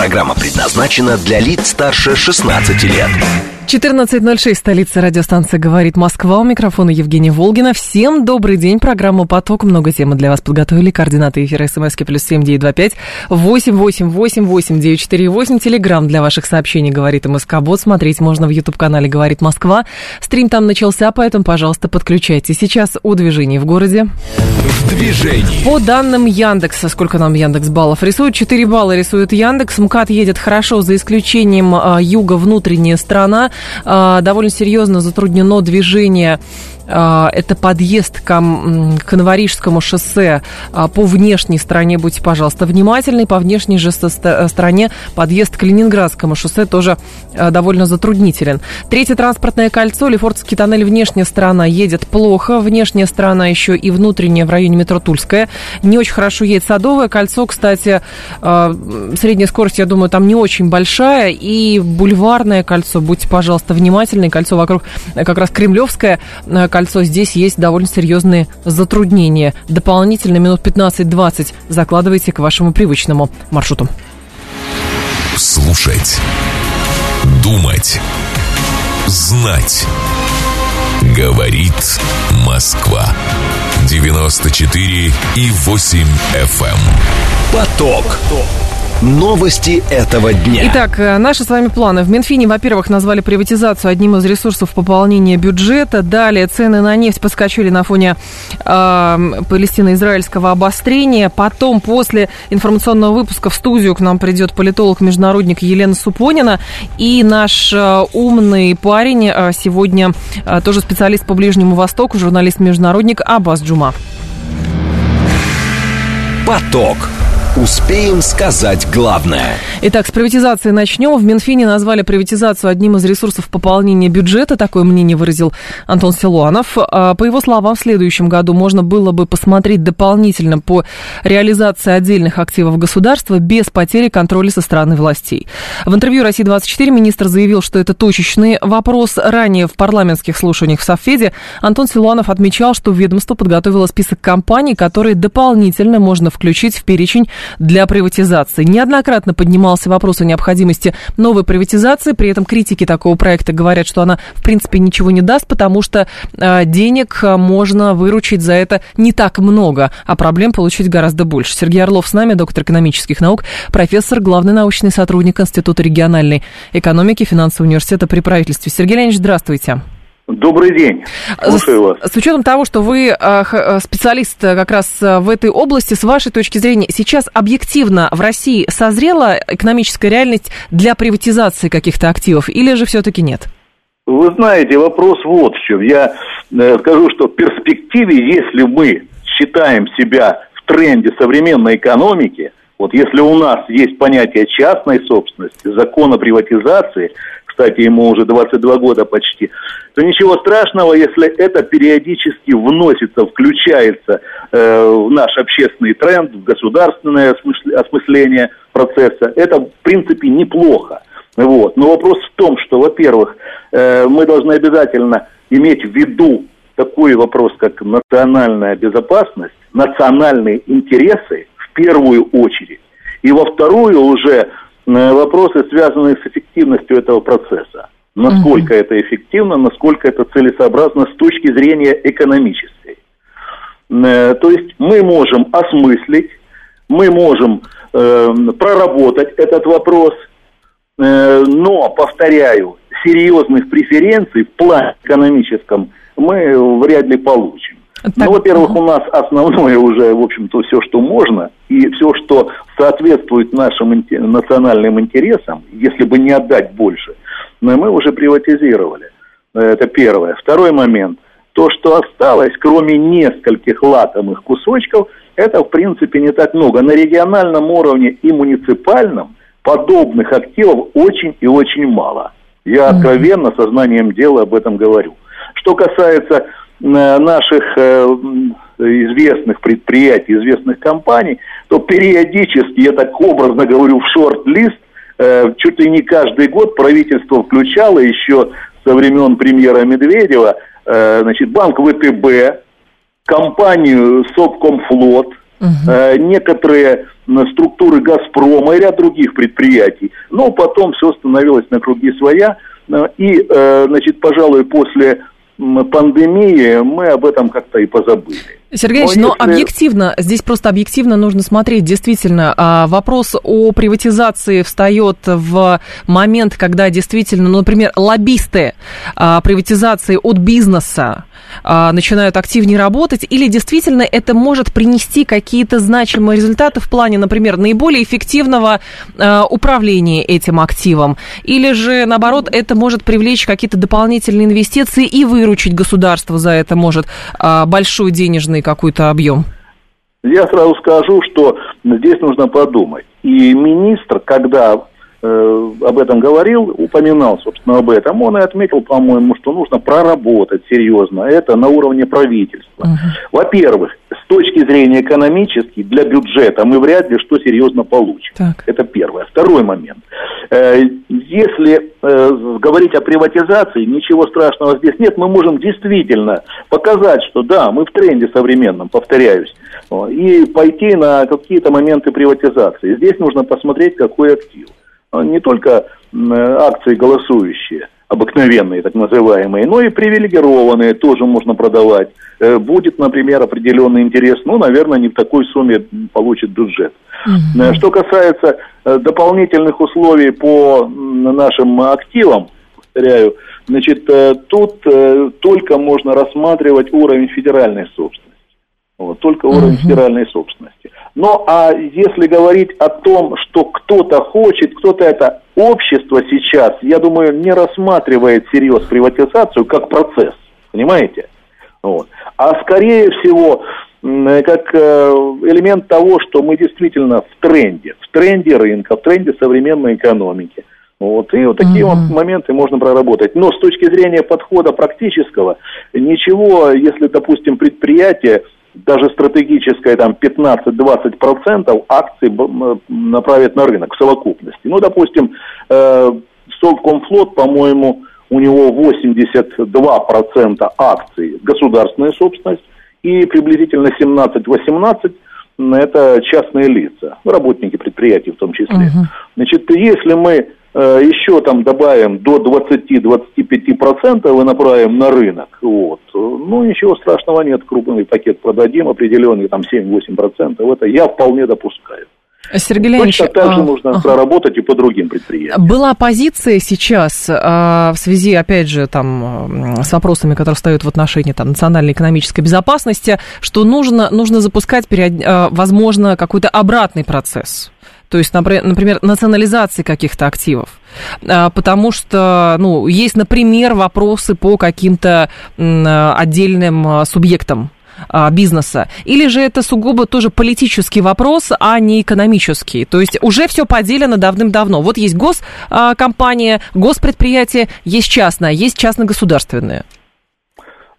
Программа предназначена для лиц старше 16 лет. 14.06, столица радиостанции «Говорит Москва». У микрофона Евгения Волгина. Всем добрый день. Программа «Поток». Много темы для вас подготовили. Координаты эфира СМСки плюс семь девять два пять восемь восемь восемь восемь девять четыре восемь. Телеграмм для ваших сообщений «Говорит МСК Бот». Смотреть можно в YouTube-канале «Говорит Москва». Стрим там начался, поэтому, пожалуйста, подключайте. Сейчас о движении в городе. В движении. По данным Яндекса, сколько нам Яндекс баллов рисует? 4 балла рисует Яндекс. МКАД едет хорошо, за исключением а, юга внутренняя страна. А, довольно серьезно затруднено движение это подъезд к, к Новорижскому шоссе а, по внешней стороне. Будьте, пожалуйста, внимательны. По внешней же стороне подъезд к Ленинградскому шоссе тоже а, довольно затруднителен. Третье транспортное кольцо, Лефортовский тоннель, внешняя сторона едет плохо. Внешняя сторона еще и внутренняя в районе метро Тульская. Не очень хорошо едет Садовое кольцо, кстати, средняя скорость, я думаю, там не очень большая. И бульварное кольцо, будьте, пожалуйста, внимательны. Кольцо вокруг как раз Кремлевское кольцо кольцо, здесь есть довольно серьезные затруднения. Дополнительно минут 15-20 закладывайте к вашему привычному маршруту. Слушать. Думать. Знать. Говорит Москва. 94 и 8 FM. Эм. Поток. Поток. Новости этого дня. Итак, э, наши с вами планы. В Минфине, во-первых, назвали приватизацию одним из ресурсов пополнения бюджета. Далее цены на нефть подскочили на фоне э, палестино-израильского обострения. Потом, после информационного выпуска в студию к нам придет политолог-международник Елена Супонина. И наш э, умный парень э, сегодня э, тоже специалист по Ближнему Востоку, журналист-международник Аббас Джума. Поток. Успеем сказать главное. Итак, с приватизации начнем. В Минфине назвали приватизацию одним из ресурсов пополнения бюджета. Такое мнение выразил Антон Силуанов. А, по его словам, в следующем году можно было бы посмотреть дополнительно по реализации отдельных активов государства без потери контроля со стороны властей. В интервью «России-24» министр заявил, что это точечный вопрос. Ранее в парламентских слушаниях в Совфеде Антон Силуанов отмечал, что ведомство подготовило список компаний, которые дополнительно можно включить в перечень для приватизации. Неоднократно поднимался вопрос о необходимости новой приватизации, при этом критики такого проекта говорят, что она в принципе ничего не даст, потому что э, денег а, можно выручить за это не так много, а проблем получить гораздо больше. Сергей Орлов с нами, доктор экономических наук, профессор, главный научный сотрудник Института региональной экономики финансового университета при правительстве. Сергей Леонидович, здравствуйте. Добрый день. Слушаю вас. С, с учетом того, что вы э, э специалист э, как раз в этой области, с вашей точки зрения, сейчас объективно в России созрела экономическая реальность для приватизации каких-то активов или же все-таки нет? Вы знаете, вопрос вот в чем. Я скажу, что в перспективе, если мы считаем себя в тренде современной экономики, вот если у нас есть понятие частной собственности, закон о приватизации – кстати, ему уже 22 года почти, то ничего страшного, если это периодически вносится, включается э, в наш общественный тренд, в государственное осмысление процесса. Это, в принципе, неплохо. Вот. Но вопрос в том, что, во-первых, э, мы должны обязательно иметь в виду такой вопрос, как национальная безопасность, национальные интересы в первую очередь. И во вторую уже вопросы, связанные с эффективностью этого процесса. Насколько uh это эффективно, насколько это целесообразно с точки зрения экономической. Э, то есть мы можем осмыслить, мы можем э, проработать этот вопрос, э, но, повторяю, серьезных преференций в плане экономическом мы вряд ли получим. Так. Ну, во-первых, у нас основное уже, в общем-то, все, что можно, и все, что соответствует нашим национальным интересам, если бы не отдать больше, но мы уже приватизировали. Это первое. Второй момент. То, что осталось, кроме нескольких латомых кусочков, это, в принципе, не так много. На региональном уровне и муниципальном подобных активов очень и очень мало. Я откровенно, сознанием дела об этом говорю. Что касается наших э, известных предприятий, известных компаний, то периодически, я так образно говорю, в шорт-лист э, чуть ли не каждый год правительство включало еще со времен премьера Медведева, э, значит, банк ВТБ, компанию Совкомфлот, угу. э, некоторые структуры Газпрома и ряд других предприятий. Но потом все становилось на круги своя. Э, и, э, значит, пожалуй, после пандемии мы об этом как-то и позабыли. Сергей Ильич, но, но объективно, здесь просто объективно нужно смотреть, действительно, а, вопрос о приватизации встает в момент, когда действительно, ну, например, лоббисты а, приватизации от бизнеса а, начинают активнее работать, или действительно это может принести какие-то значимые результаты в плане, например, наиболее эффективного управления этим активом, или же, наоборот, это может привлечь какие-то дополнительные инвестиции и выручить государство за это может большой денежный какой-то объем? Я сразу скажу, что здесь нужно подумать. И министр, когда об этом говорил, упоминал, собственно, об этом, он и отметил, по-моему, что нужно проработать серьезно это на уровне правительства. Uh-huh. Во-первых, с точки зрения экономической, для бюджета мы вряд ли что серьезно получим. Так. Это первое. Второй момент. Э, если э, говорить о приватизации, ничего страшного здесь нет. Мы можем действительно показать, что да, мы в тренде современном, повторяюсь, и пойти на какие-то моменты приватизации. Здесь нужно посмотреть, какой актив. Не только акции голосующие – обыкновенные, так называемые, но и привилегированные тоже можно продавать. Э, будет, например, определенный интерес, ну, наверное, не в такой сумме получит бюджет. Угу. Что касается э, дополнительных условий по нашим активам, повторяю, значит, тут только можно рассматривать уровень федеральной собственности. Вот, только уровень угу. федеральной собственности. Ну, а если говорить о том, что кто-то хочет, кто-то это общество сейчас, я думаю, не рассматривает всерьез приватизацию как процесс, понимаете? Вот. А скорее всего, как э, элемент того, что мы действительно в тренде, в тренде рынка, в тренде современной экономики. Вот, и вот такие uh-huh. вот моменты можно проработать. Но с точки зрения подхода практического, ничего, если, допустим, предприятие даже стратегическое там 15-20% акций направят на рынок в совокупности. Ну, допустим, э, Совкомфлот, по-моему, у него 82% акций государственная собственность и приблизительно 17-18% это частные лица, работники предприятий в том числе. Uh-huh. Значит, если мы еще там добавим до 20-25% и направим на рынок, вот, ну ничего страшного нет, крупный пакет продадим, определенный там 7-8%, это я вполне допускаю. Сергей Леонидович, Точно так же а, нужно ага. проработать и по другим предприятиям. Была позиция сейчас а, в связи, опять же, там, с вопросами, которые встают в отношении там, национальной экономической безопасности, что нужно, нужно запускать, а, возможно, какой-то обратный процесс то есть, например, национализации каких-то активов. А, потому что, ну, есть, например, вопросы по каким-то отдельным а, субъектам а, бизнеса? Или же это сугубо тоже политический вопрос, а не экономический? То есть уже все поделено давным-давно. Вот есть госкомпания, госпредприятие, есть частное, есть частно-государственное.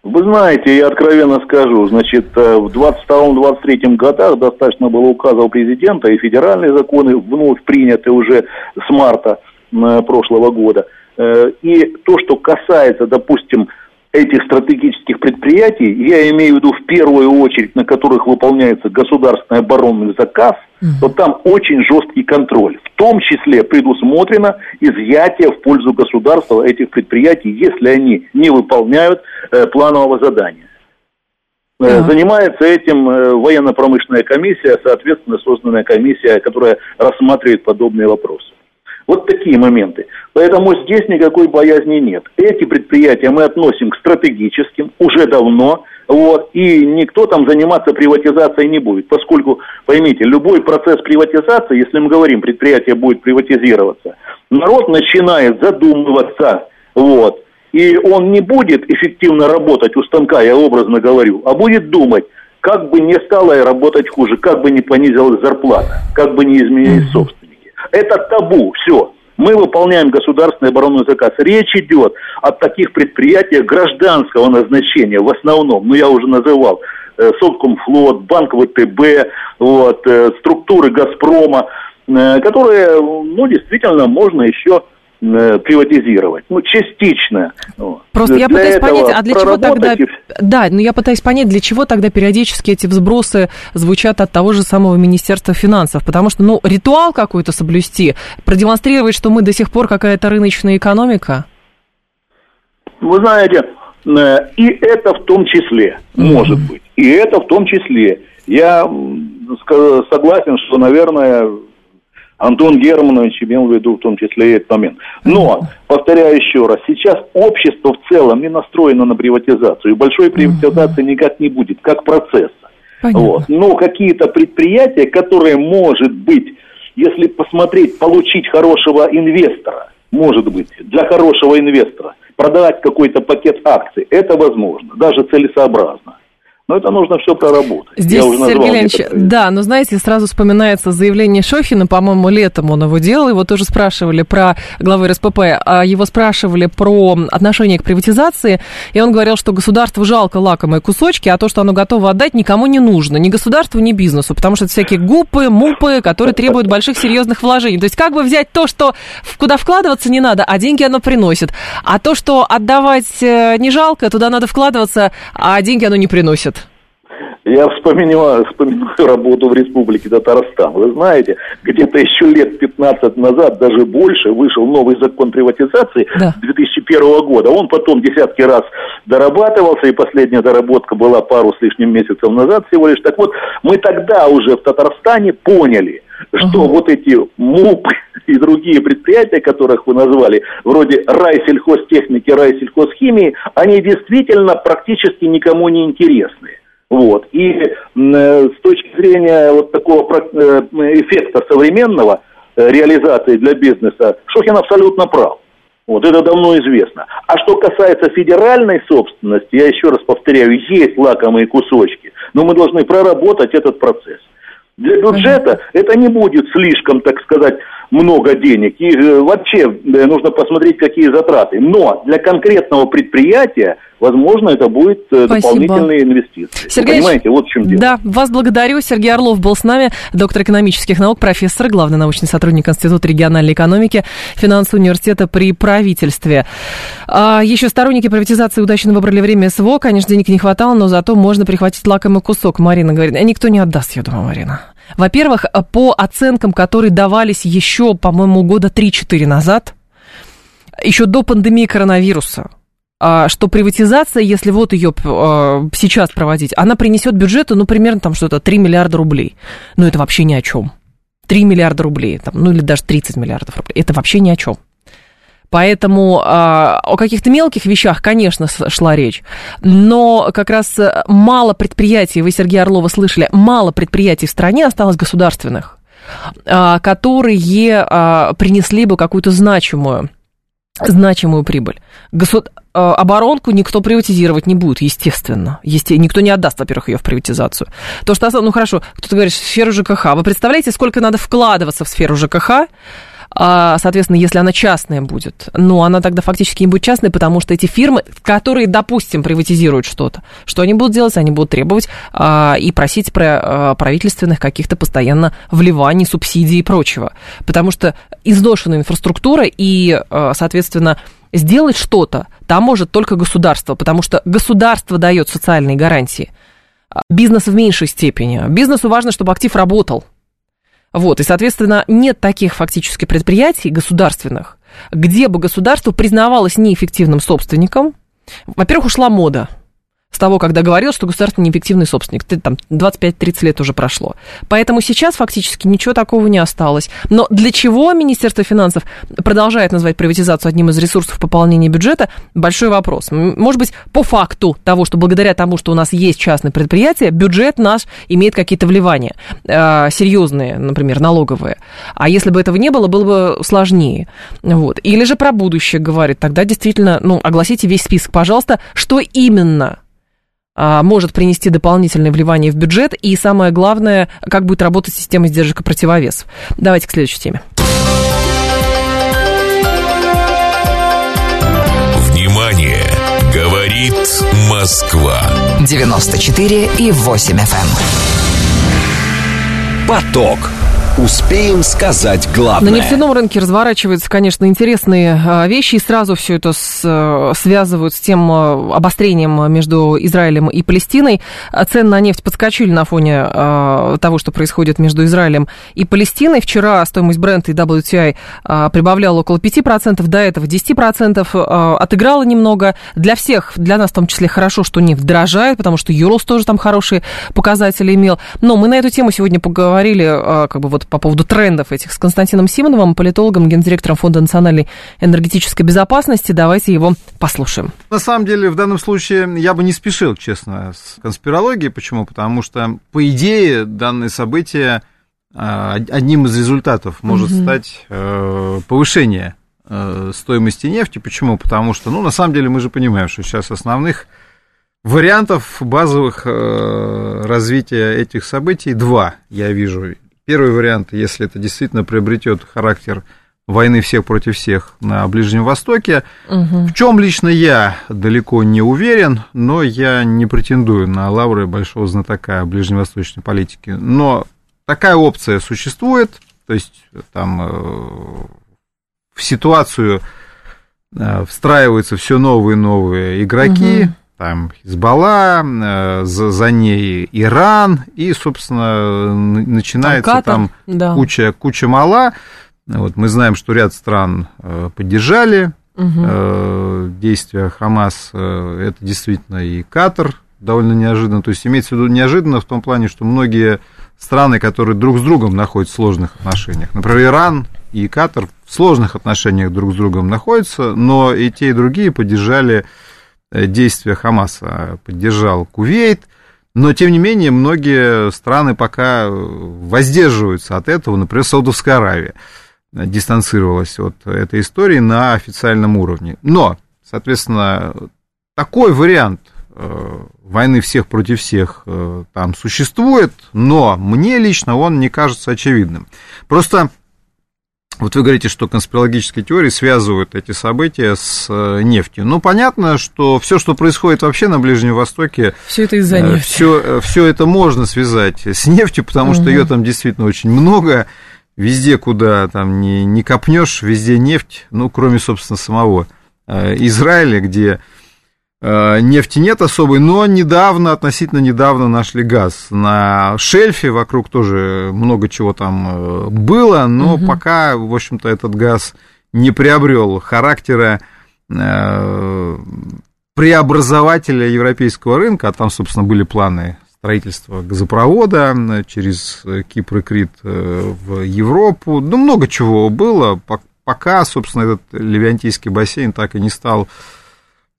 Вы знаете, я откровенно скажу, значит, э, в 22-23 годах достаточно было указов президента, и федеральные законы вновь приняты уже с марта э, прошлого года. Э, и то, что касается, допустим, этих стратегических предприятий, я имею в виду в первую очередь, на которых выполняется государственный оборонный заказ, угу. то там очень жесткий контроль. В том числе предусмотрено изъятие в пользу государства этих предприятий, если они не выполняют э, планового задания. Э, занимается этим э, военно-промышленная комиссия, соответственно, созданная комиссия, которая рассматривает подобные вопросы. Вот такие моменты. Поэтому здесь никакой боязни нет. Эти предприятия мы относим к стратегическим уже давно, вот, и никто там заниматься приватизацией не будет, поскольку, поймите, любой процесс приватизации, если мы говорим, предприятие будет приватизироваться, народ начинает задумываться, вот, и он не будет эффективно работать у станка, я образно говорю, а будет думать, как бы не стало работать хуже, как бы не понизилась зарплата, как бы не изменились собственности. Это табу, все. Мы выполняем государственный оборонный заказ. Речь идет о таких предприятиях гражданского назначения в основном. Ну, я уже называл. Э, Совкомфлот, Банк ВТБ, вот, э, структуры Газпрома. э, которые, ну, действительно, можно еще приватизировать. Ну, частично. Просто для я пытаюсь понять, а для чего тогда... Да, но я пытаюсь понять, для чего тогда периодически эти взбросы звучат от того же самого Министерства финансов. Потому что, ну, ритуал какой-то соблюсти, продемонстрировать, что мы до сих пор какая-то рыночная экономика. Вы знаете, э, и это в том числе, mm-hmm. может быть. И это в том числе. Я согласен, что, наверное, Антон Германович имел в виду в том числе и этот момент. Но, повторяю еще раз, сейчас общество в целом не настроено на приватизацию. И большой приватизации никак не будет, как процесса. Вот. Но какие-то предприятия, которые, может быть, если посмотреть, получить хорошего инвестора, может быть, для хорошего инвестора, продать какой-то пакет акций, это возможно, даже целесообразно. Но это нужно все проработать. Здесь, Сергей Леонидович, да, но знаете, сразу вспоминается заявление Шохина, по-моему, летом он его делал, его тоже спрашивали про главы РСПП, а его спрашивали про отношение к приватизации, и он говорил, что государству жалко лакомые кусочки, а то, что оно готово отдать, никому не нужно, ни государству, ни бизнесу, потому что это всякие гупы, мупы, которые требуют больших серьезных вложений. То есть как бы взять то, что куда вкладываться не надо, а деньги оно приносит, а то, что отдавать э, не жалко, туда надо вкладываться, а деньги оно не приносит. Я вспоминаю, вспоминаю работу в Республике Татарстан. Вы знаете, где-то еще лет 15 назад, даже больше, вышел новый закон приватизации да. 2001 года. Он потом десятки раз дорабатывался, и последняя доработка была пару с лишним месяцев назад всего лишь. Так вот, мы тогда уже в Татарстане поняли, что uh вот эти МУП и другие предприятия, которых вы назвали, вроде райсельхозтехники, райсельхозхимии, они действительно практически никому не интересны. Вот. И э, с точки зрения вот такого э, эффекта современного э, реализации для бизнеса, Шохин абсолютно прав. Вот это давно известно. А что касается федеральной собственности, я еще раз повторяю, есть лакомые кусочки, но мы должны проработать этот процесс. Для бюджета это не будет слишком, так сказать, много денег. И э, вообще э, нужно посмотреть, какие затраты. Но для конкретного предприятия, возможно, это будет э, Спасибо. дополнительные инвестиции. Сергей понимаете, вот в чем дело. Да, вас благодарю. Сергей Орлов был с нами, доктор экономических наук, профессор, главный научный сотрудник Института региональной экономики, финансового университета при правительстве. А, еще сторонники приватизации удачно выбрали время СВО. Конечно, денег не хватало, но зато можно прихватить лакомый кусок. Марина говорит, никто не отдаст, я думаю, Марина. Во-первых, по оценкам, которые давались еще, по-моему, года 3-4 назад, еще до пандемии коронавируса, а, что приватизация, если вот ее а, сейчас проводить, она принесет бюджету, ну, примерно там что-то 3 миллиарда рублей. Но это вообще ни о чем. 3 миллиарда рублей, там, ну или даже 30 миллиардов рублей. Это вообще ни о чем. Поэтому э, о каких-то мелких вещах, конечно, шла речь. Но как раз э, мало предприятий, вы, Сергей Орлова, слышали, мало предприятий в стране осталось государственных, э, которые э, принесли бы какую-то значимую значимую прибыль. Госуд... Оборонку никто приватизировать не будет, естественно. Есте... Никто не отдаст, во-первых, ее в приватизацию. То, что... Ну, хорошо, кто-то говорит, сферу ЖКХ. Вы представляете, сколько надо вкладываться в сферу ЖКХ, а, соответственно, если она частная будет, ну, она тогда фактически не будет частной, потому что эти фирмы, которые, допустим, приватизируют что-то, что они будут делать? Они будут требовать а, и просить про а, правительственных каких-то постоянно вливаний, субсидий и прочего. Потому что изношенная инфраструктура и, а, соответственно, сделать что-то там может только государство, потому что государство дает социальные гарантии. Бизнес в меньшей степени. Бизнесу важно, чтобы актив работал. Вот, и, соответственно, нет таких фактически предприятий государственных, где бы государство признавалось неэффективным собственником. Во-первых, ушла мода – с того, когда говорил, что государство неэффективный собственник. Там 25-30 лет уже прошло. Поэтому сейчас фактически ничего такого не осталось. Но для чего Министерство финансов продолжает называть приватизацию одним из ресурсов пополнения бюджета, большой вопрос. Может быть, по факту того, что благодаря тому, что у нас есть частные предприятия, бюджет наш имеет какие-то вливания, э, серьезные, например, налоговые. А если бы этого не было, было бы сложнее. Вот. Или же про будущее говорит, тогда действительно, ну, огласите весь список, пожалуйста, что именно может принести дополнительное вливание в бюджет, и самое главное, как будет работать система сдержек и противовесов. Давайте к следующей теме. Внимание! Говорит Москва. 94 и 8 FM. Эм. Поток. Успеем сказать главное. На нефтяном рынке разворачиваются, конечно, интересные а, вещи, и сразу все это с, э, связывают с тем э, обострением между Израилем и Палестиной. Цены на нефть подскочили на фоне а, того, что происходит между Израилем и Палестиной. Вчера стоимость бренда и WTI а, прибавляла около 5%, до этого 10%, отыграла немного. Для всех, для нас в том числе, хорошо, что нефть дорожает, потому что Юрос тоже там хорошие показатели имел. Но мы на эту тему сегодня поговорили, как бы вот вот по поводу трендов этих с Константином Симоновым, политологом, гендиректором Фонда национальной энергетической безопасности. Давайте его послушаем. На самом деле, в данном случае я бы не спешил, честно, с конспирологией. Почему? Потому что, по идее, данное событие а, одним из результатов может угу. стать э, повышение э, стоимости нефти. Почему? Потому что, ну, на самом деле, мы же понимаем, что сейчас основных вариантов базовых э, развития этих событий два, я вижу. Первый вариант, если это действительно приобретет характер войны всех против всех на Ближнем Востоке, угу. в чем лично я далеко не уверен, но я не претендую на лавры большого знатока ближневосточной политики. Но такая опция существует, то есть там э, в ситуацию э, встраиваются все новые и новые игроки, угу там Хизбалла, э, за, за ней Иран, и, собственно, начинается там, там да. куча, куча мала. Вот, мы знаем, что ряд стран э, поддержали угу. действия Хамас, это действительно и Катар, довольно неожиданно. То есть имеется в виду неожиданно в том плане, что многие страны, которые друг с другом находятся в сложных отношениях, например, Иран и Катар в сложных отношениях друг с другом находятся, но и те, и другие поддержали действия Хамаса поддержал Кувейт, но, тем не менее, многие страны пока воздерживаются от этого, например, Саудовская Аравия дистанцировалась от этой истории на официальном уровне. Но, соответственно, такой вариант э, войны всех против всех э, там существует, но мне лично он не кажется очевидным. Просто вот вы говорите, что конспирологические теории связывают эти события с э, нефтью. Ну, понятно, что все, что происходит вообще на Ближнем Востоке... Все это из-за нефти. Все, э, все это можно связать с нефтью, потому угу. что ее там действительно очень много. Везде, куда там не, не копнешь, везде нефть, ну, кроме, собственно, самого э, Израиля, где Э, нефти нет особой, но недавно, относительно недавно нашли газ. На шельфе вокруг тоже много чего там э, было, но угу. пока, в общем-то, этот газ не приобрел характера э, преобразователя европейского рынка, а там, собственно, были планы строительства газопровода через Кипр и Крит в Европу. Ну, много чего было, пока, собственно, этот Левиантийский бассейн так и не стал Э,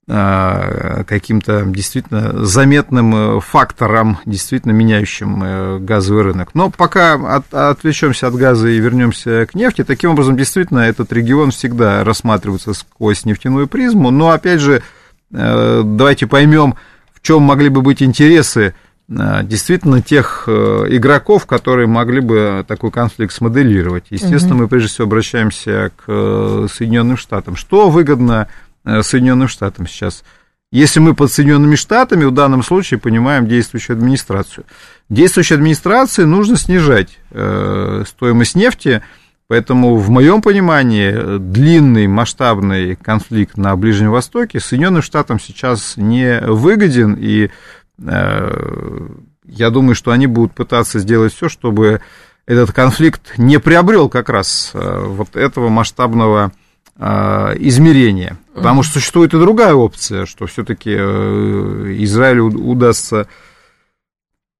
каким-то действительно заметным э, фактором, действительно меняющим э, газовый рынок. Но пока от, отвлечемся от газа и вернемся к нефти, таким образом, действительно, этот регион всегда рассматривается сквозь нефтяную призму. Но, опять же, давайте поймем, в чем могли бы быть интересы действительно тех игроков, которые могли бы такой конфликт смоделировать. Естественно, угу. мы прежде всего обращаемся к Соединенным Штатам. Что выгодно Э, Соединенным Штатам сейчас. Если мы под Соединенными Штатами в данном случае понимаем действующую администрацию. Действующей администрации нужно снижать э, стоимость нефти, поэтому в моем понимании длинный масштабный конфликт на Ближнем Востоке Соединенным Штатам сейчас не выгоден, и э, я думаю, что они будут пытаться сделать все, чтобы этот конфликт не приобрел как раз э, вот этого масштабного Э, измерения. Потому что существует и другая опция, что все-таки э, Израилю удастся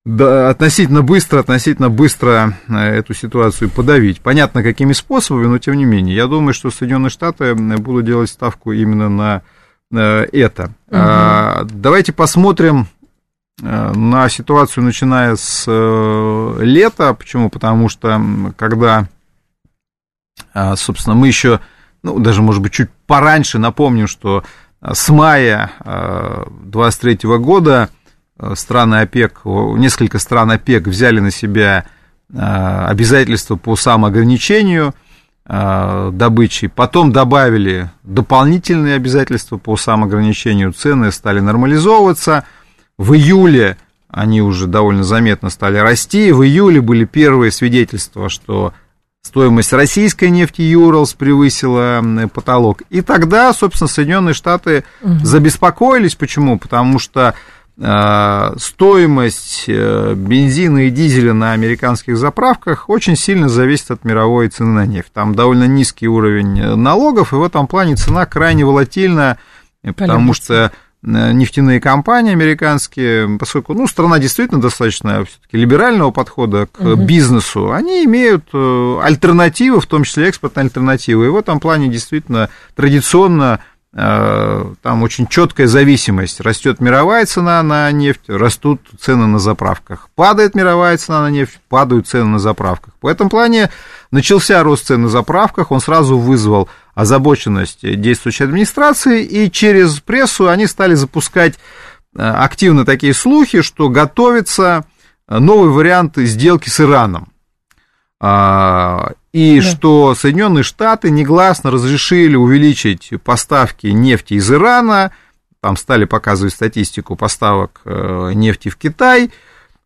да, относительно быстро, относительно быстро э, эту ситуацию подавить. Понятно, какими способами, но тем не менее. Я думаю, что Соединенные Штаты будут делать ставку именно на это. Угу. Давайте посмотрим на ситуацию, начиная с лета. Почему? Потому что когда, собственно, мы еще ну, даже, может быть, чуть пораньше напомним, что э, с мая 2023 э, года э, страны ОПЕК, несколько стран ОПЕК взяли на себя обязательства по самоограничению добычи, потом добавили дополнительные обязательства по самоограничению, цены стали нормализовываться. В июле они уже довольно заметно стали расти. В июле были первые свидетельства, что стоимость российской нефти Юралс превысила потолок. И тогда, собственно, Соединенные Штаты угу. забеспокоились. Почему? Потому что э, стоимость э, бензина и дизеля на американских заправках очень сильно зависит от мировой цены на нефть. Там довольно низкий уровень налогов, и в этом плане цена крайне волатильна, потому что Э, нефтяные компании американские, поскольку ну, страна действительно достаточно все-таки либерального подхода к угу. бизнесу, они имеют э, альтернативы, в том числе экспортные альтернативы. И в этом плане действительно традиционно э, там очень четкая зависимость. Растет мировая цена на нефть, растут цены на заправках. Падает мировая цена на нефть, падают цены на заправках. В этом плане начался рост цен на заправках, он сразу вызвал озабоченность действующей администрации, и через прессу они стали запускать э, активно такие слухи, что готовится новый вариант сделки с Ираном. А, и да. что Соединенные Штаты негласно разрешили увеличить поставки нефти из Ирана, там стали показывать статистику поставок э, нефти в Китай –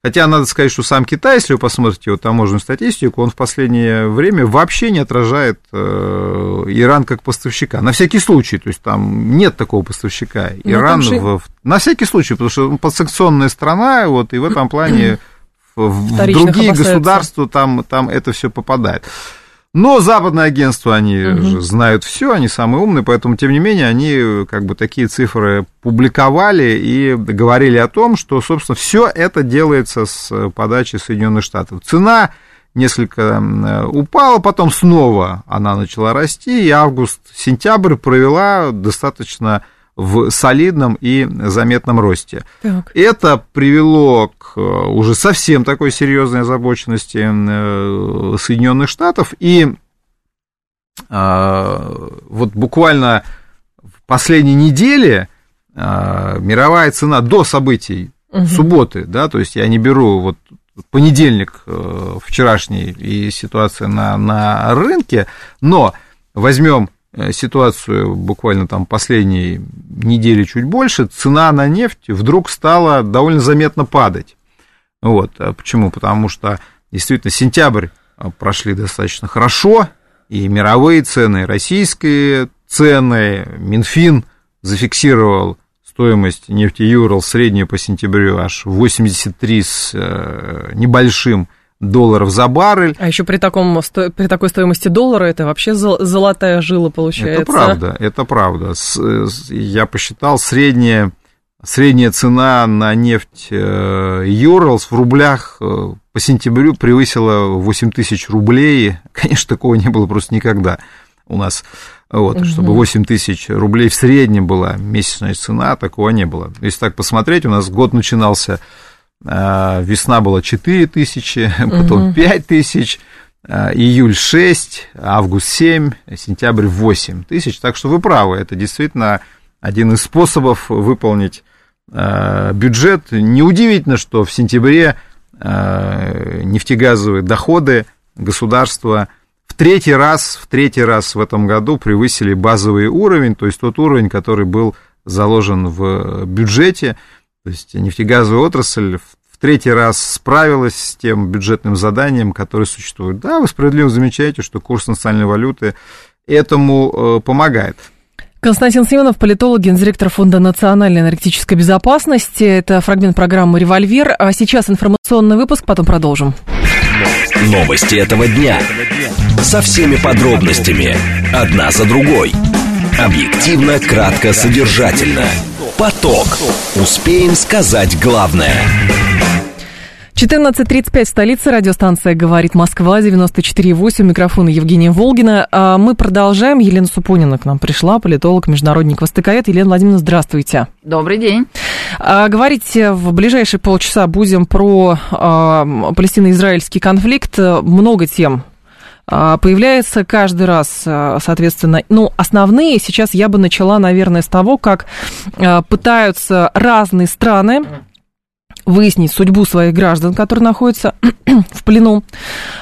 Хотя надо сказать, что сам Китай, если вы посмотрите его таможенную статистику, он в последнее время вообще не отражает э, Иран как поставщика. На всякий случай, то есть там нет такого поставщика. Но ну, Иран же... в, на всякий случай, потому что подсанкционная страна, вот, и в этом плане в другие государства там, там это все попадает. Но западные агентства, они угу. же знают все, они самые умные, поэтому, тем не менее, они как бы такие цифры публиковали и говорили о том, что, собственно, все это делается с подачи Соединенных Штатов. Цена несколько упала, потом снова она начала расти, и август-сентябрь провела достаточно в солидном и заметном росте. Так. Это привело к э, уже совсем такой серьезной озабоченности э, Соединенных Штатов, и э, вот буквально в последней неделе мировая цена до событий угу. субботы, да, то есть я не беру вот понедельник вчерашний и ситуация на, на рынке, но возьмем Э, ситуацию буквально там последней недели чуть больше, цена на нефть вдруг стала довольно заметно падать. Вот. А почему? Потому что действительно сентябрь а, прошли достаточно хорошо, и мировые цены, и российские цены, Минфин зафиксировал стоимость нефти Юрал среднюю по сентябрю аж 83 с э, небольшим долларов за баррель. А еще при, таком, при такой стоимости доллара это вообще золотая жила получается. Это правда, это правда. Я посчитал, средняя, средняя цена на нефть Юралс в рублях э, по сентябрю превысила 8 тысяч рублей. Конечно, такого не было просто никогда у нас. Вот, угу. чтобы 8 тысяч рублей в среднем была месячная цена, такого не было. Если так посмотреть, у нас год начинался весна была 4 тысячи, потом угу. 5 тысяч, а, июль 6, август 7, сентябрь 8 тысяч. Так что вы правы, это действительно один из способов выполнить а, бюджет. Неудивительно, что в сентябре нефтегазовые доходы государства в третий раз, в третий раз в этом году превысили базовый уровень, то есть тот уровень, который был заложен в бюджете. То есть нефтегазовая отрасль в третий раз справилась с тем бюджетным заданием, которое существует. Да, вы справедливо замечаете, что курс национальной валюты этому э, помогает. Константин Семенов, политолог, гендиректор Фонда национальной энергетической безопасности. Это фрагмент программы «Револьвер». А сейчас информационный выпуск, потом продолжим. Новости этого дня. Со всеми подробностями. Одна за другой. Объективно, кратко, содержательно. Поток. Успеем сказать главное. 14.35, столица, радиостанция «Говорит Москва», 94.8, микрофон Евгения Волгина. А мы продолжаем. Елена Супонина к нам пришла, политолог, международник востоковед. Елена Владимировна, здравствуйте. Добрый день. А, говорить в ближайшие полчаса будем про а, палестино-израильский конфликт. Много тем появляется каждый раз, а, соответственно, ну, основные сейчас я бы начала, наверное, с того, как а, пытаются разные страны выяснить судьбу своих граждан, которые находятся в плену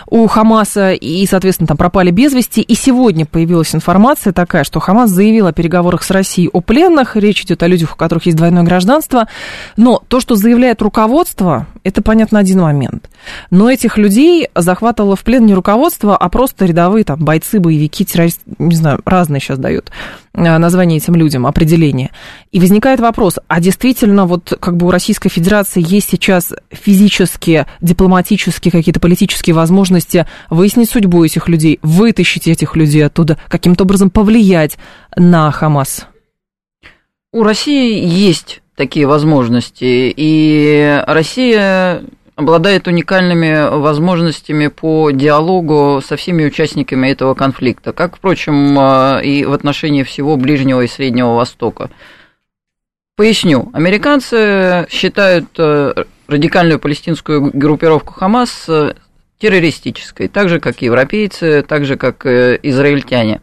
у Хамаса и, соответственно, там пропали без вести. И сегодня появилась информация такая, что Хамас заявил о переговорах с Россией о пленных. Речь идет о людях, у которых есть двойное гражданство. Но то, что заявляет руководство, это понятно один момент. Но этих людей захватывало в плен не руководство, а просто рядовые там бойцы, боевики, террористы, не знаю, разные сейчас дают а, название этим людям, определение. И возникает вопрос, а действительно вот как бы у Российской Федерации есть сейчас физические, дипломатические, какие-то политические возможности выяснить судьбу этих людей, вытащить этих людей оттуда, каким-то образом повлиять на Хамас? У России есть такие возможности, и Россия обладает уникальными возможностями по диалогу со всеми участниками этого конфликта, как, впрочем, и в отношении всего Ближнего и Среднего Востока. Поясню. Американцы считают э, радикальную палестинскую группировку Хамас э, террористической, так же, как европейцы, так же, как и израильтяне.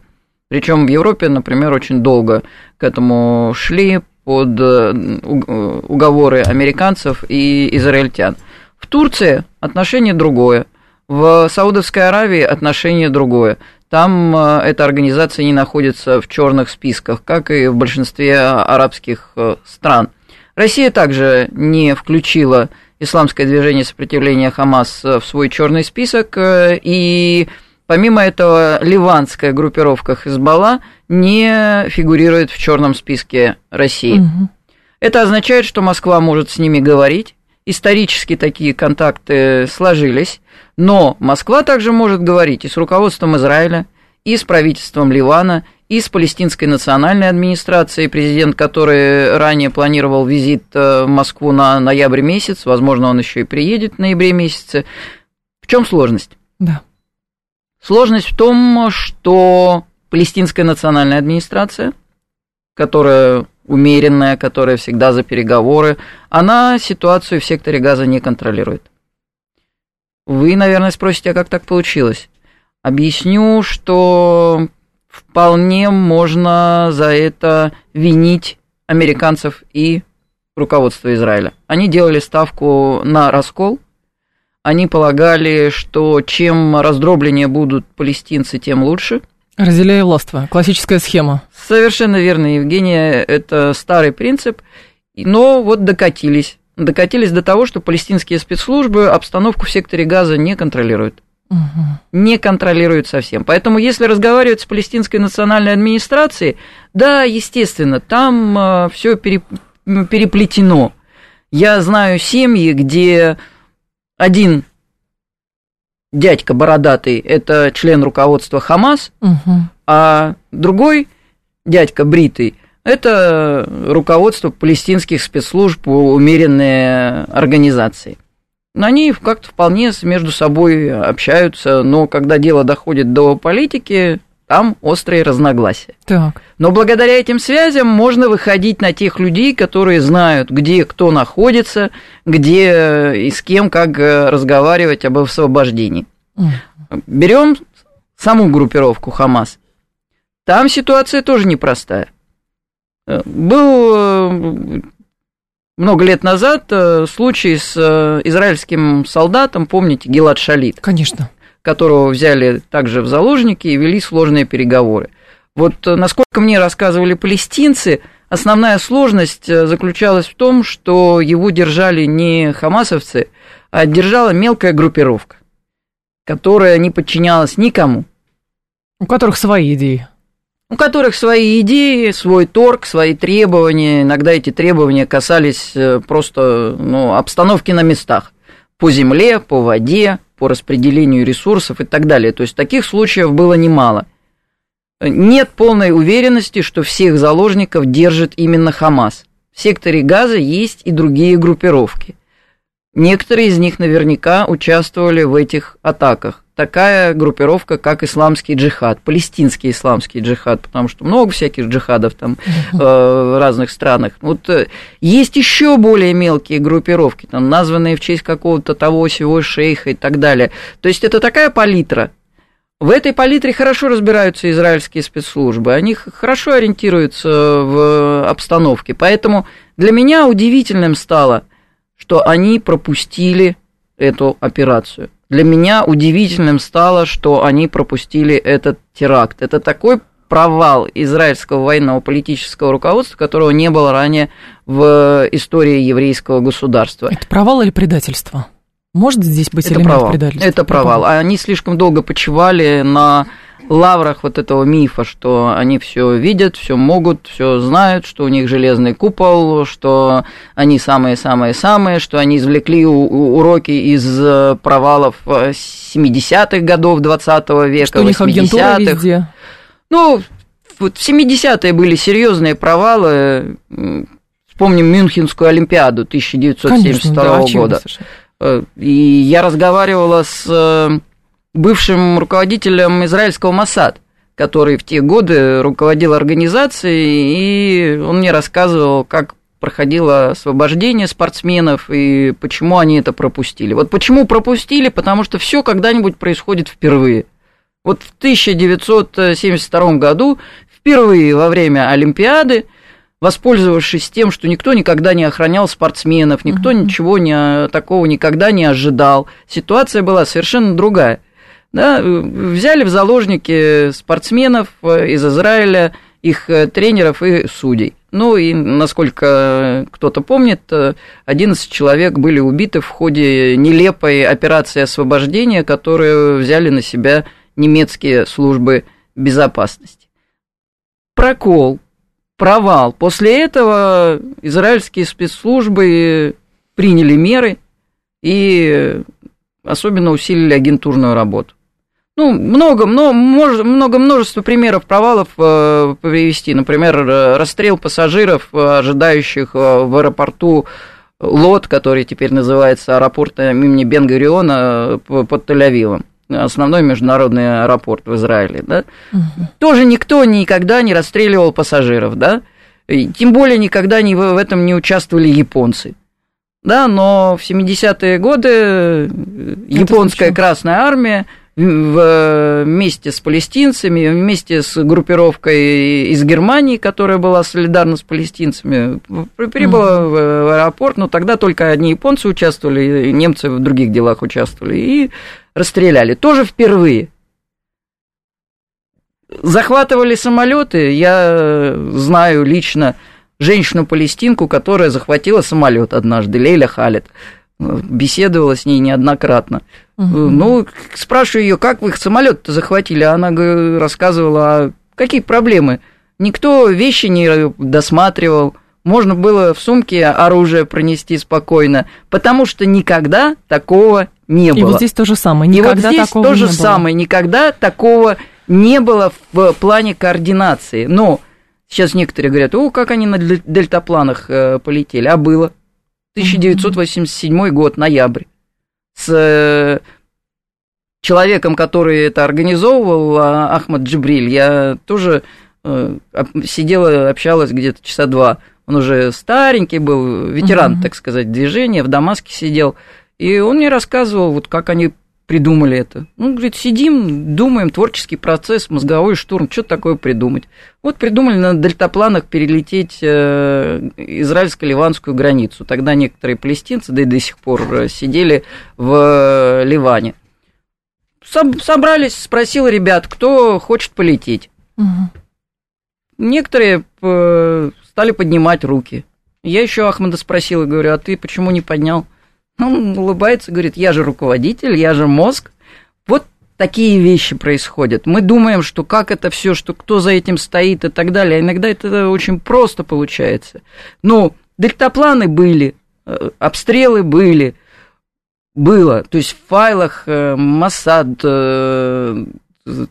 Причем в Европе, например, очень долго к этому шли под э, уговоры американцев и израильтян. В Турции отношение другое. В Саудовской Аравии отношение другое. Там э, эта организация не находится в черных списках, как и в большинстве арабских э, стран. Россия также не включила исламское движение сопротивления Хамас в свой черный список, э, и помимо этого ливанская группировка Хизбалла не фигурирует в черном списке России. Угу. Это означает, что Москва может с ними говорить, исторически такие контакты сложились, но Москва также может говорить и с руководством Израиля, и с правительством Ливана, и с палестинской национальной администрацией, президент, который ранее планировал визит э, в Москву на ноябрь месяц, возможно, он еще и приедет в ноябре месяце. В чем сложность? Да. Сложность в том, что палестинская национальная администрация, которая умеренная, которая всегда за переговоры, она ситуацию в секторе газа не контролирует. Вы, наверное, спросите, а как так получилось? Объясню, что вполне можно за это винить американцев и руководство Израиля. Они делали ставку на раскол. Они полагали, что чем раздробленнее будут палестинцы, тем лучше. Разделяя властво. Классическая схема. Совершенно верно, Евгения. Это старый принцип. Но вот докатились докатились до того, что палестинские спецслужбы обстановку в секторе Газа не контролируют. Угу. Не контролируют совсем. Поэтому, если разговаривать с палестинской национальной администрацией, да, естественно, там э, все переплетено. Я знаю семьи, где один дядька бородатый это член руководства Хамас, угу. а другой дядька бритый это руководство палестинских спецслужб, умеренные организации. Они как-то вполне между собой общаются, но когда дело доходит до политики, там острые разногласия. Так. Но благодаря этим связям можно выходить на тех людей, которые знают, где кто находится, где и с кем как разговаривать об освобождении. Берем саму группировку Хамас. Там ситуация тоже непростая. Э, был э, много лет назад э, случай с израильским солдатом, помните, Гилад Шалит? Конечно. Которого взяли также в заложники и вели сложные переговоры. Вот насколько мне рассказывали палестинцы, основная сложность заключалась в том, что его держали не хамасовцы, а держала мелкая группировка, которая не подчинялась никому. У которых свои идеи у которых свои идеи, свой торг, свои требования. Иногда эти требования касались э, просто ну, обстановки на местах. По земле, по воде, по распределению ресурсов и так далее. То есть таких случаев было немало. Нет полной уверенности, что всех заложников держит именно Хамас. В секторе Газа есть и другие группировки. Некоторые из них наверняка участвовали в этих атаках такая группировка, как исламский джихад, палестинский исламский джихад, потому что много всяких джихадов там э, в разных странах. Вот э, есть еще более мелкие группировки, там, названные в честь какого-то того сего шейха и так далее. То есть это такая палитра. В этой палитре хорошо разбираются израильские спецслужбы, они хорошо ориентируются в обстановке. Поэтому для меня удивительным стало – что они пропустили эту операцию. Для меня удивительным стало, что они пропустили этот теракт. Это такой провал израильского военного политического руководства, которого не было ранее в истории еврейского государства. Это провал или предательство? Может здесь быть это элемент провал. предательства? Это провал. Они слишком долго почивали на лаврах вот этого мифа, что они все видят, все могут, все знают, что у них железный купол, что они самые-самые-самые, что они извлекли уроки из э, провалов 70-х годов 20 века, что у них агентура везде. Ну, вот в 70-е были серьезные провалы. Вспомним Мюнхенскую Олимпиаду 1972 Конечно, да, года. Э, и я разговаривала с э, бывшим руководителем израильского Масад, который в те годы руководил организацией, и он мне рассказывал, как проходило освобождение спортсменов и почему они это пропустили. Вот почему пропустили, потому что все когда-нибудь происходит впервые. Вот в 1972 году впервые во время Олимпиады, воспользовавшись тем, что никто никогда не охранял спортсменов, никто uh-huh. ничего не, такого никогда не ожидал, ситуация была совершенно другая. Да, взяли в заложники спортсменов э, из Израиля, их э, тренеров и судей. Ну и, насколько кто-то помнит, 11 человек были убиты в ходе нелепой операции освобождения, которую взяли на себя немецкие службы безопасности. Прокол, провал. После этого израильские спецслужбы приняли меры и особенно усилили агентурную работу. Ну, много, много, много множество примеров провалов э, привести. Например, расстрел пассажиров, ожидающих э, в аэропорту Лот, который теперь называется аэропорт имени Бен-Гуриона э, под Тель-Авивом основной международный аэропорт в Израиле, да, угу. тоже никто никогда не расстреливал пассажиров, да, и тем более никогда не, в этом не участвовали японцы. Да, но в 70-е годы Это японская. Красная Армия вместе с палестинцами, вместе с группировкой из Германии, которая была солидарна с палестинцами, прибыла mm в аэропорт, но тогда только одни японцы участвовали, немцы в других делах участвовали, и расстреляли. Тоже впервые. Захватывали самолеты. Я знаю лично женщину-палестинку, которая захватила самолет однажды, Лейля Халет. Беседовала с ней неоднократно. Угу. Ну, спрашиваю ее, как вы самолет-то захватили? Она рассказывала, а какие проблемы? Никто вещи не досматривал, можно было в сумке оружие пронести спокойно, потому что никогда такого не было. И вот здесь то же самое. Никогда И вот здесь такого то же не самое. Никогда такого не было в плане координации. Но сейчас некоторые говорят, о, как они на дельтапланах э, полетели. А было. 1987 год, ноябрь. С э, человеком, который это организовывал, а, Ахмад Джибриль, я тоже э, сидела, общалась где-то часа два. Он уже старенький был, ветеран, uh-huh. так сказать, движения, в Дамаске сидел. И он мне рассказывал, вот как они придумали это. Ну, говорит, сидим, думаем, творческий процесс, мозговой штурм, что такое придумать. Вот придумали на дельтапланах перелететь э, израильско-ливанскую границу. Тогда некоторые палестинцы, да и до сих пор, э, сидели в э, Ливане. Собрались, спросил ребят, кто хочет полететь. Угу. Некоторые стали поднимать руки. Я еще Ахмада спросил и говорю, а ты почему не поднял? Он улыбается, говорит, я же руководитель, я же мозг. Вот такие вещи происходят. Мы думаем, что как это все, что кто за этим стоит и так далее. А иногда это очень просто получается. Но дельтапланы были, э, обстрелы были, было. То есть в файлах э, Масад, э,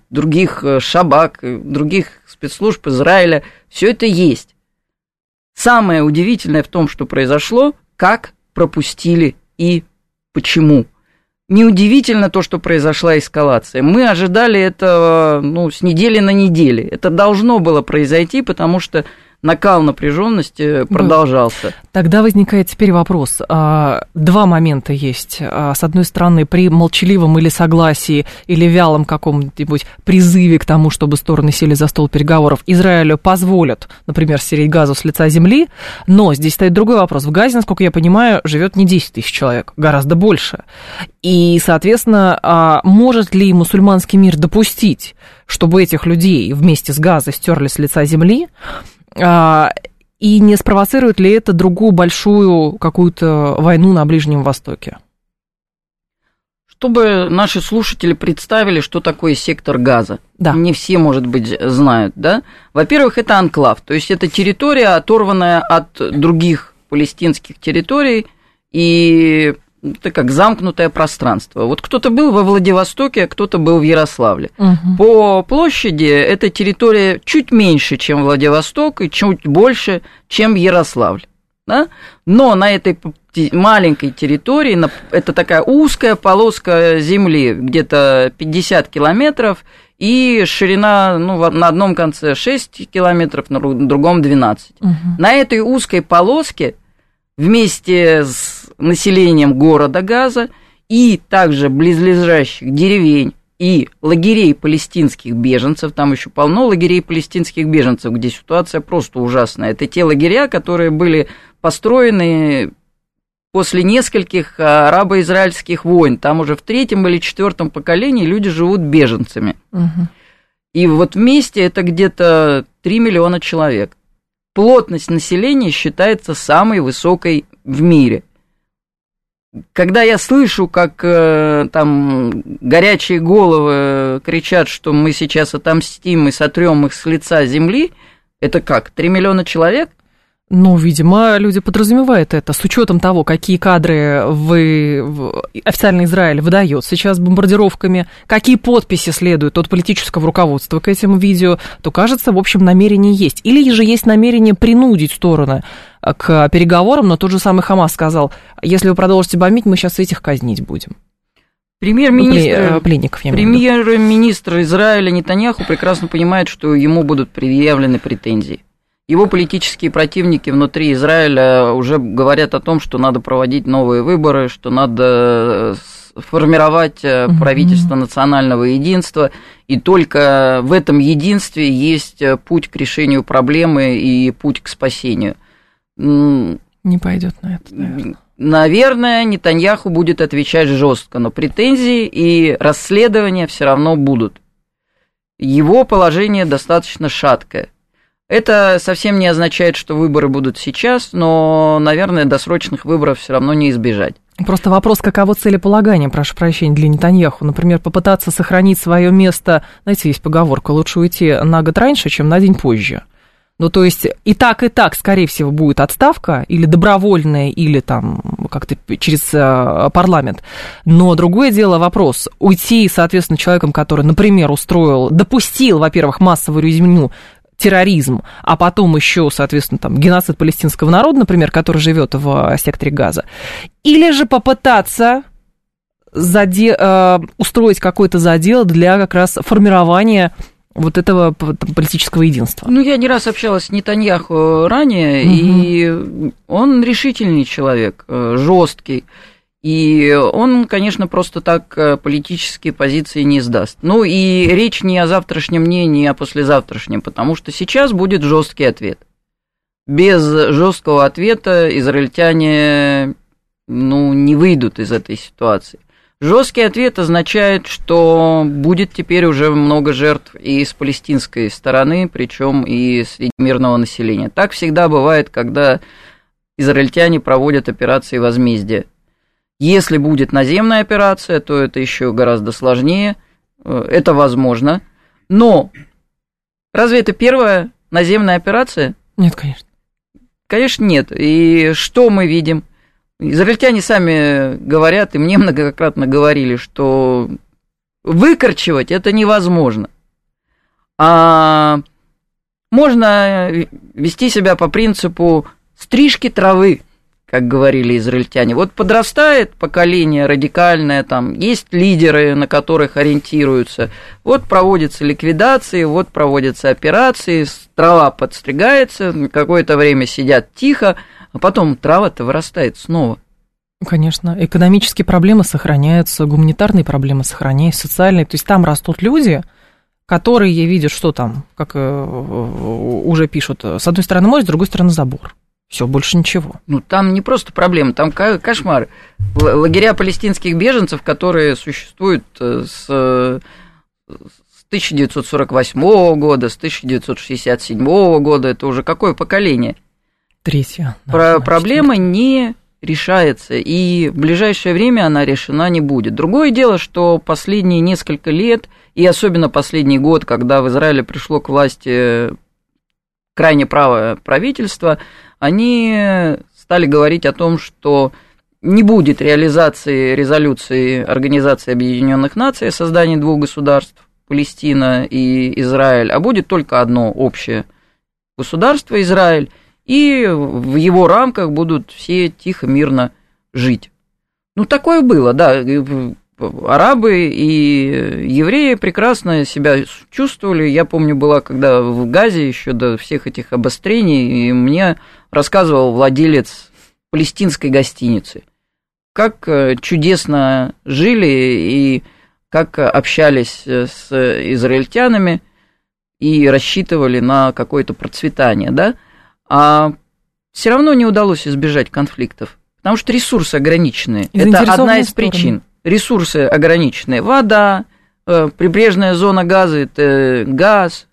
других Шабак, других спецслужб Израиля, все это есть. Самое удивительное в том, что произошло, как пропустили и почему. Неудивительно то, что произошла эскалация. Мы ожидали этого ну, с недели на неделю. Это должно было произойти, потому что накал напряженности продолжался. Тогда возникает теперь вопрос. А, два момента есть. А, с одной стороны, при молчаливом или согласии, или вялом каком-нибудь призыве к тому, чтобы стороны сели за стол переговоров, Израилю позволят, например, стереть газу с лица земли, но здесь стоит другой вопрос. В Газе, насколько я понимаю, живет не 10 тысяч человек, гораздо больше. И, соответственно, а, может ли мусульманский мир допустить, чтобы этих людей вместе с газой стерли с лица земли, и не спровоцирует ли это другую большую какую-то войну на Ближнем Востоке? Чтобы наши слушатели представили, что такое сектор газа. Да. Не все, может быть, знают, да? Во-первых, это анклав, то есть это территория, оторванная от других палестинских территорий, и это как замкнутое пространство. Вот кто-то был во Владивостоке, а кто-то был в Ярославле. Угу. По площади эта территория чуть меньше, чем Владивосток, и чуть больше, чем Ярославль. Да? Но на этой маленькой территории, это такая узкая полоска земли, где-то 50 километров, и ширина ну, на одном конце 6 километров, на другом 12. Угу. На этой узкой полоске вместе с населением города Газа и также близлежащих деревень и лагерей палестинских беженцев, там еще полно лагерей палестинских беженцев, где ситуация просто ужасная. Это те лагеря, которые были построены после нескольких арабо-израильских войн. Там уже в третьем или четвертом поколении люди живут беженцами. Угу. И вот вместе это где-то 3 миллиона человек плотность населения считается самой высокой в мире. Когда я слышу, как э, там горячие головы кричат, что мы сейчас отомстим и сотрем их с лица земли, это как, 3 миллиона человек – ну, видимо, люди подразумевают это с учетом того, какие кадры вы, в официальный Израиль выдает сейчас бомбардировками, какие подписи следуют от политического руководства к этим видео, то кажется, в общем, намерение есть. Или же есть намерение принудить стороны к переговорам, но тот же самый Хамас сказал, если вы продолжите бомбить, мы сейчас этих казнить будем. Премьер-министр, ну, пленников, премьер-министр Израиля Нетаньяху прекрасно понимает, что ему будут предъявлены претензии. Его политические противники внутри Израиля уже говорят о том, что надо проводить новые выборы, что надо э, формировать э, правительство национального единства, и только в этом единстве есть э, путь к решению проблемы и путь к спасению. Не пойдет на это, наверное. Наверное, Нетаньяху будет отвечать жестко, но претензии и расследования все равно будут. Его положение достаточно шаткое. Это совсем не означает, что выборы будут сейчас, но, наверное, досрочных выборов все равно не избежать. Просто вопрос, каково целеполагание, прошу прощения, для Нетаньяху. Например, попытаться сохранить свое место, знаете, есть поговорка, лучше уйти на год раньше, чем на день позже. Ну, то есть и так, и так, скорее всего, будет отставка, или добровольная, или там как-то через э, парламент. Но другое дело вопрос, уйти, соответственно, человеком, который, например, устроил, допустил, во-первых, массовую резню терроризм, а потом еще, соответственно, там, геноцид палестинского народа, например, который живет в секторе Газа, или же попытаться заде... э, устроить какой-то задел для как раз формирования вот этого политического единства. Ну, я не раз общалась с Нетаньяху ранее, угу. и он решительный человек, э, жесткий. И он, конечно, просто так э, политические позиции не сдаст. Ну и речь не о завтрашнем дне, не о послезавтрашнем, потому что сейчас будет жесткий ответ. Без жесткого ответа израильтяне ну, не выйдут из этой ситуации. Жесткий ответ означает, что будет теперь уже много жертв и с палестинской стороны, причем и среди мирного населения. Так всегда бывает, когда израильтяне проводят операции возмездия. Если будет наземная операция, то это еще гораздо сложнее. Э, это возможно. Но разве это первая наземная операция? Нет, конечно. Конечно, нет. И что мы видим? Израильтяне сами говорят, и мне многократно говорили, что выкорчевать это невозможно. А можно вести себя по принципу стрижки травы как говорили израильтяне. Вот подрастает поколение радикальное, там есть лидеры, на которых ориентируются. Вот проводятся ликвидации, вот проводятся операции, трава подстригается, какое-то время сидят тихо, а потом трава-то вырастает снова. Конечно, экономические проблемы сохраняются, гуманитарные проблемы сохраняются, социальные. То есть там растут люди, которые видят, что там, как э, уже пишут, с одной стороны море, с другой стороны забор. Все, больше ничего. Ну, там не просто проблема, там кошмар. Лагеря палестинских беженцев, которые существуют э, с, с 1948 года, с 1967 года, это уже какое поколение? Третье. Да, Про проблема не решается, и в ближайшее время она решена не будет. Другое дело, что последние несколько лет, и особенно последний год, когда в Израиле пришло к власти крайне правое правительство, они стали говорить о том, что не будет реализации резолюции Организации Объединенных Наций о создании двух государств, Палестина и Израиль, а будет только одно общее государство Израиль, и в его рамках будут все тихо, мирно жить. Ну, такое было, да арабы и евреи прекрасно себя чувствовали. Я помню, была когда в Газе еще до всех этих обострений, и мне рассказывал владелец палестинской гостиницы, как э, чудесно жили и как общались с израильтянами и рассчитывали на какое-то процветание, да, а все равно не удалось избежать конфликтов, потому что ресурсы ограничены. Это одна из стороны. причин ресурсы ограниченные. Вода, э, прибрежная зона газа – это газ,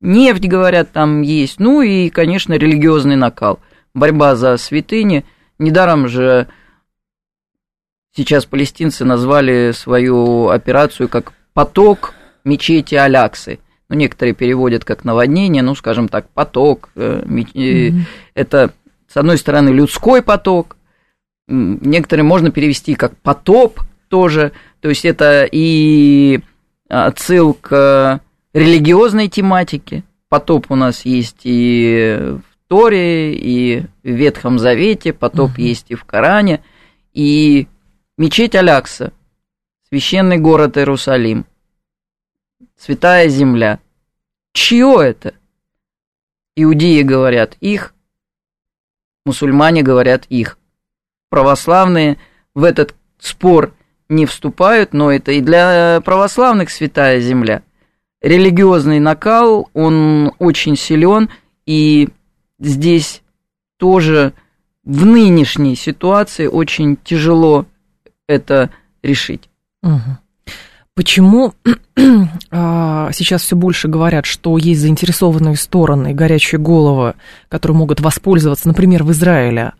нефть, говорят, там есть. Ну и, конечно, религиозный накал. Борьба за святыни. Недаром же сейчас палестинцы назвали свою операцию как «поток мечети Аляксы». Ну, некоторые переводят как наводнение, ну, скажем так, поток. Mm-hmm. Это, с одной стороны, людской поток, некоторые можно перевести как потоп, тоже. То есть это и отсыл к религиозной тематике. Потоп у нас есть и в Торе, и в Ветхом Завете, потоп угу. есть и в Коране. И мечеть Алякса, священный город Иерусалим, святая земля. Чье это? Иудеи говорят их, мусульмане говорят их. Православные в этот спор не вступают, но это и для православных святая земля. Религиозный накал, он очень силен, и здесь тоже в нынешней ситуации очень тяжело это решить. Почему а, сейчас все больше говорят, что есть заинтересованные стороны, горячие головы, которые могут воспользоваться, например, в Израиле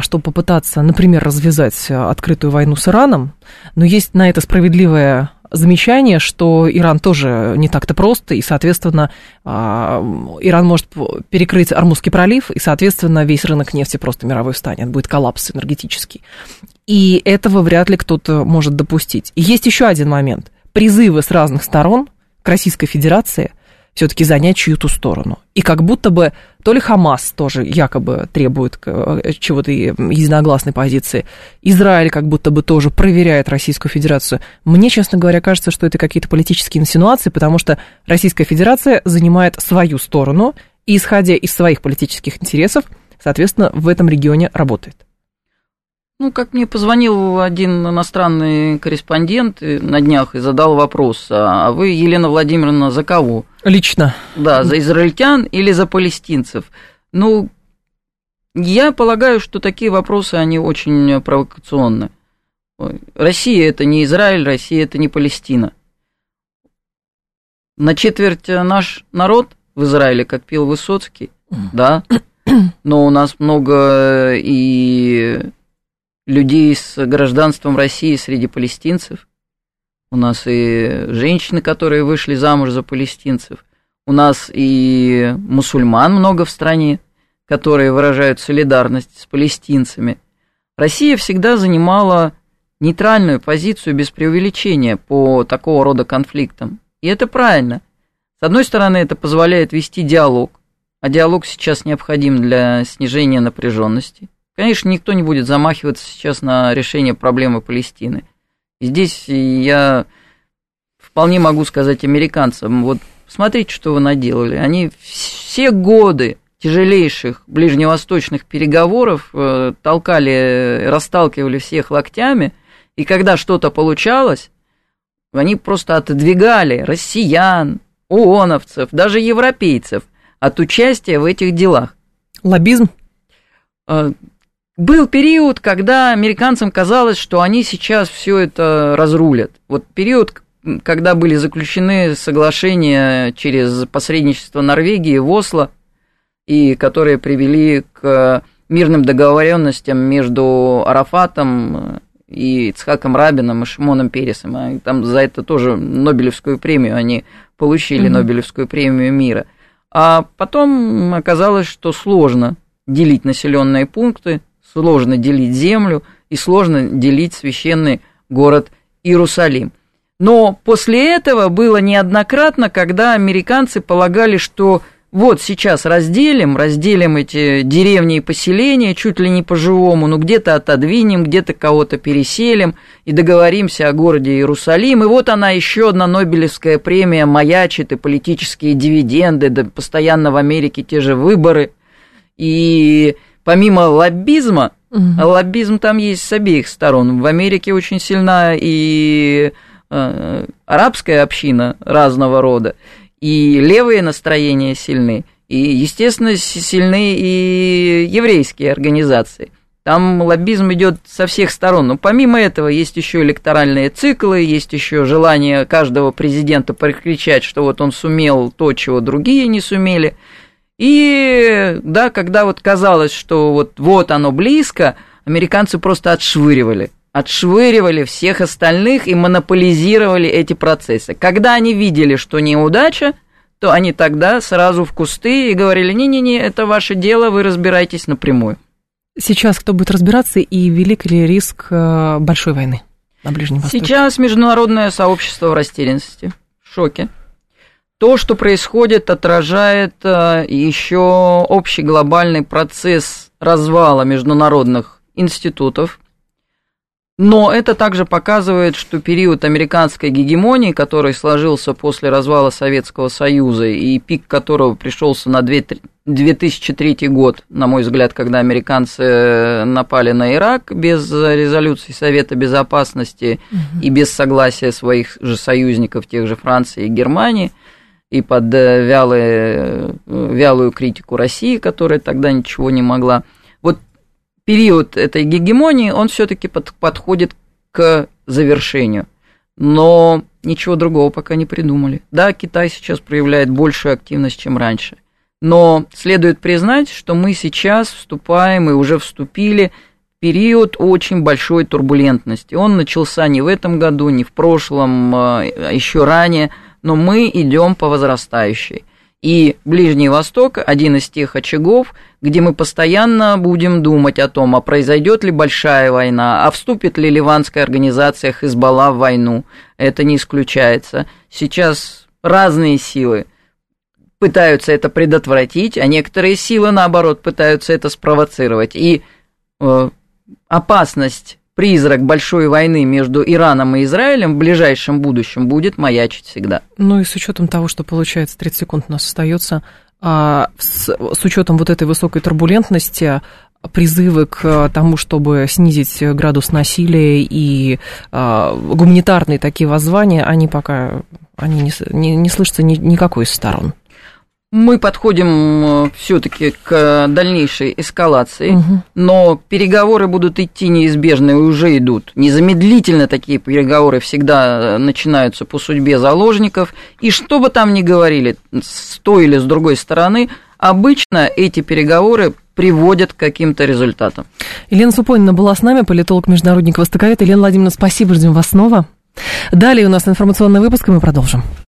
чтобы попытаться, например, развязать э, открытую войну с Ираном, но есть на это справедливое замечание, что Иран тоже не так-то просто, и, соответственно, а, Иран может перекрыть Армузский пролив, и, соответственно, весь рынок нефти просто мировой встанет, будет коллапс энергетический. И этого вряд ли кто-то может допустить. И есть еще один момент. Призывы с разных сторон к Российской Федерации все-таки занять чью-то сторону. И как будто бы то ли Хамас тоже якобы требует э, чего-то единогласной позиции, Израиль как будто бы тоже проверяет Российскую Федерацию. Мне, честно говоря, кажется, что это какие-то политические инсинуации, потому что Российская Федерация занимает свою сторону и, исходя из своих политических интересов, соответственно, в этом регионе работает. Ну, как мне позвонил один иностранный корреспондент на днях и задал вопрос, а вы, Елена Владимировна, за кого? Лично. Да, за израильтян или за палестинцев? Ну, я полагаю, что такие вопросы, они очень провокационны. Россия – это не Израиль, Россия – это не Палестина. На четверть наш народ в Израиле, как пел Высоцкий, да, но у нас много и людей с гражданством России среди палестинцев. У нас и женщины, которые вышли замуж за палестинцев. У нас и мусульман много в стране, которые выражают солидарность с палестинцами. Россия всегда занимала нейтральную позицию без преувеличения по такого рода конфликтам. И это правильно. С одной стороны, это позволяет вести диалог, а диалог сейчас необходим для снижения напряженности Конечно, никто не будет замахиваться сейчас на решение проблемы Палестины. Здесь я вполне могу сказать американцам, вот смотрите, что вы наделали. Они все годы тяжелейших ближневосточных переговоров э, толкали, расталкивали всех локтями, и когда что-то получалось, они просто отодвигали россиян, ООНовцев, даже европейцев от участия в этих делах. Лоббизм? Был период, когда американцам казалось, что они сейчас все это разрулят. Вот период, когда были заключены соглашения через посредничество Норвегии в Осло, и которые привели к мирным договоренностям между Арафатом и Ицхаком Рабином и Шимоном Пересом. А там за это тоже Нобелевскую премию они получили, mm-hmm. Нобелевскую премию мира. А потом оказалось, что сложно делить населенные пункты, сложно делить землю и сложно делить священный город Иерусалим. Но после этого было неоднократно, когда американцы полагали, что вот сейчас разделим, разделим эти деревни и поселения чуть ли не по-живому, ну где-то отодвинем, где-то кого-то переселим и договоримся о городе Иерусалим. И вот она еще одна Нобелевская премия маячит и политические дивиденды, да постоянно в Америке те же выборы. И помимо лоббизма, угу. лоббизм там есть с обеих сторон. В Америке очень сильна и Э, арабская община разного рода, и левые настроения сильны, и, естественно, сильны и еврейские организации. Там лоббизм идет со всех сторон. Но помимо этого есть еще электоральные циклы, есть еще желание каждого президента прокричать, что вот он сумел то, чего другие не сумели. И да, когда вот казалось, что вот, вот оно близко, американцы просто отшвыривали отшвыривали всех остальных и монополизировали эти процессы. Когда они видели, что неудача, то они тогда сразу в кусты и говорили, не-не-не, это ваше дело, вы разбирайтесь напрямую. Сейчас кто будет разбираться и велик ли риск э, большой войны на Ближнем Востоке? Сейчас международное сообщество в растерянности, в шоке. То, что происходит, отражает э, еще общий глобальный процесс развала международных институтов, но это также показывает, что период американской гегемонии, который сложился после развала Советского Союза и пик которого пришелся на 2003 год, на мой взгляд, когда американцы напали на Ирак без резолюции Совета Безопасности угу. и без согласия своих же союзников, тех же Франции и Германии, и под э, вялые, э, вялую критику России, которая тогда ничего не могла – период этой гегемонии, он все-таки под, подходит к завершению. Но ничего другого пока не придумали. Да, Китай сейчас проявляет большую активность, чем раньше. Но следует признать, что мы сейчас вступаем и уже вступили в период очень большой турбулентности. Он начался не в этом году, не в прошлом, а еще ранее, но мы идем по возрастающей. И Ближний Восток – один из тех очагов, где мы постоянно будем думать о том, а произойдет ли большая война, а вступит ли ливанская организация Хизбалла в войну. Это не исключается. Сейчас разные силы пытаются это предотвратить, а некоторые силы, наоборот, пытаются это спровоцировать. И э, опасность призрак большой войны между Ираном и Израилем в ближайшем будущем будет маячить всегда. Ну и с учетом того, что получается 30 секунд у нас остается, а, с, с учетом вот этой высокой турбулентности, призывы к тому, чтобы снизить градус насилия и а, гуманитарные такие воззвания, они пока они не, не, не слышатся ни, никакой из сторон мы подходим э, все-таки к дальнейшей эскалации, угу. но переговоры будут идти неизбежно и уже идут. Незамедлительно такие переговоры всегда э, начинаются по судьбе заложников. И что бы там ни говорили, с той или с другой стороны, обычно эти переговоры приводят к каким-то результатам. Елена Супонина была с нами, политолог-международник Востоковед. Елена Владимировна, спасибо, ждем вас снова. Далее у нас информационный выпуск, и мы продолжим.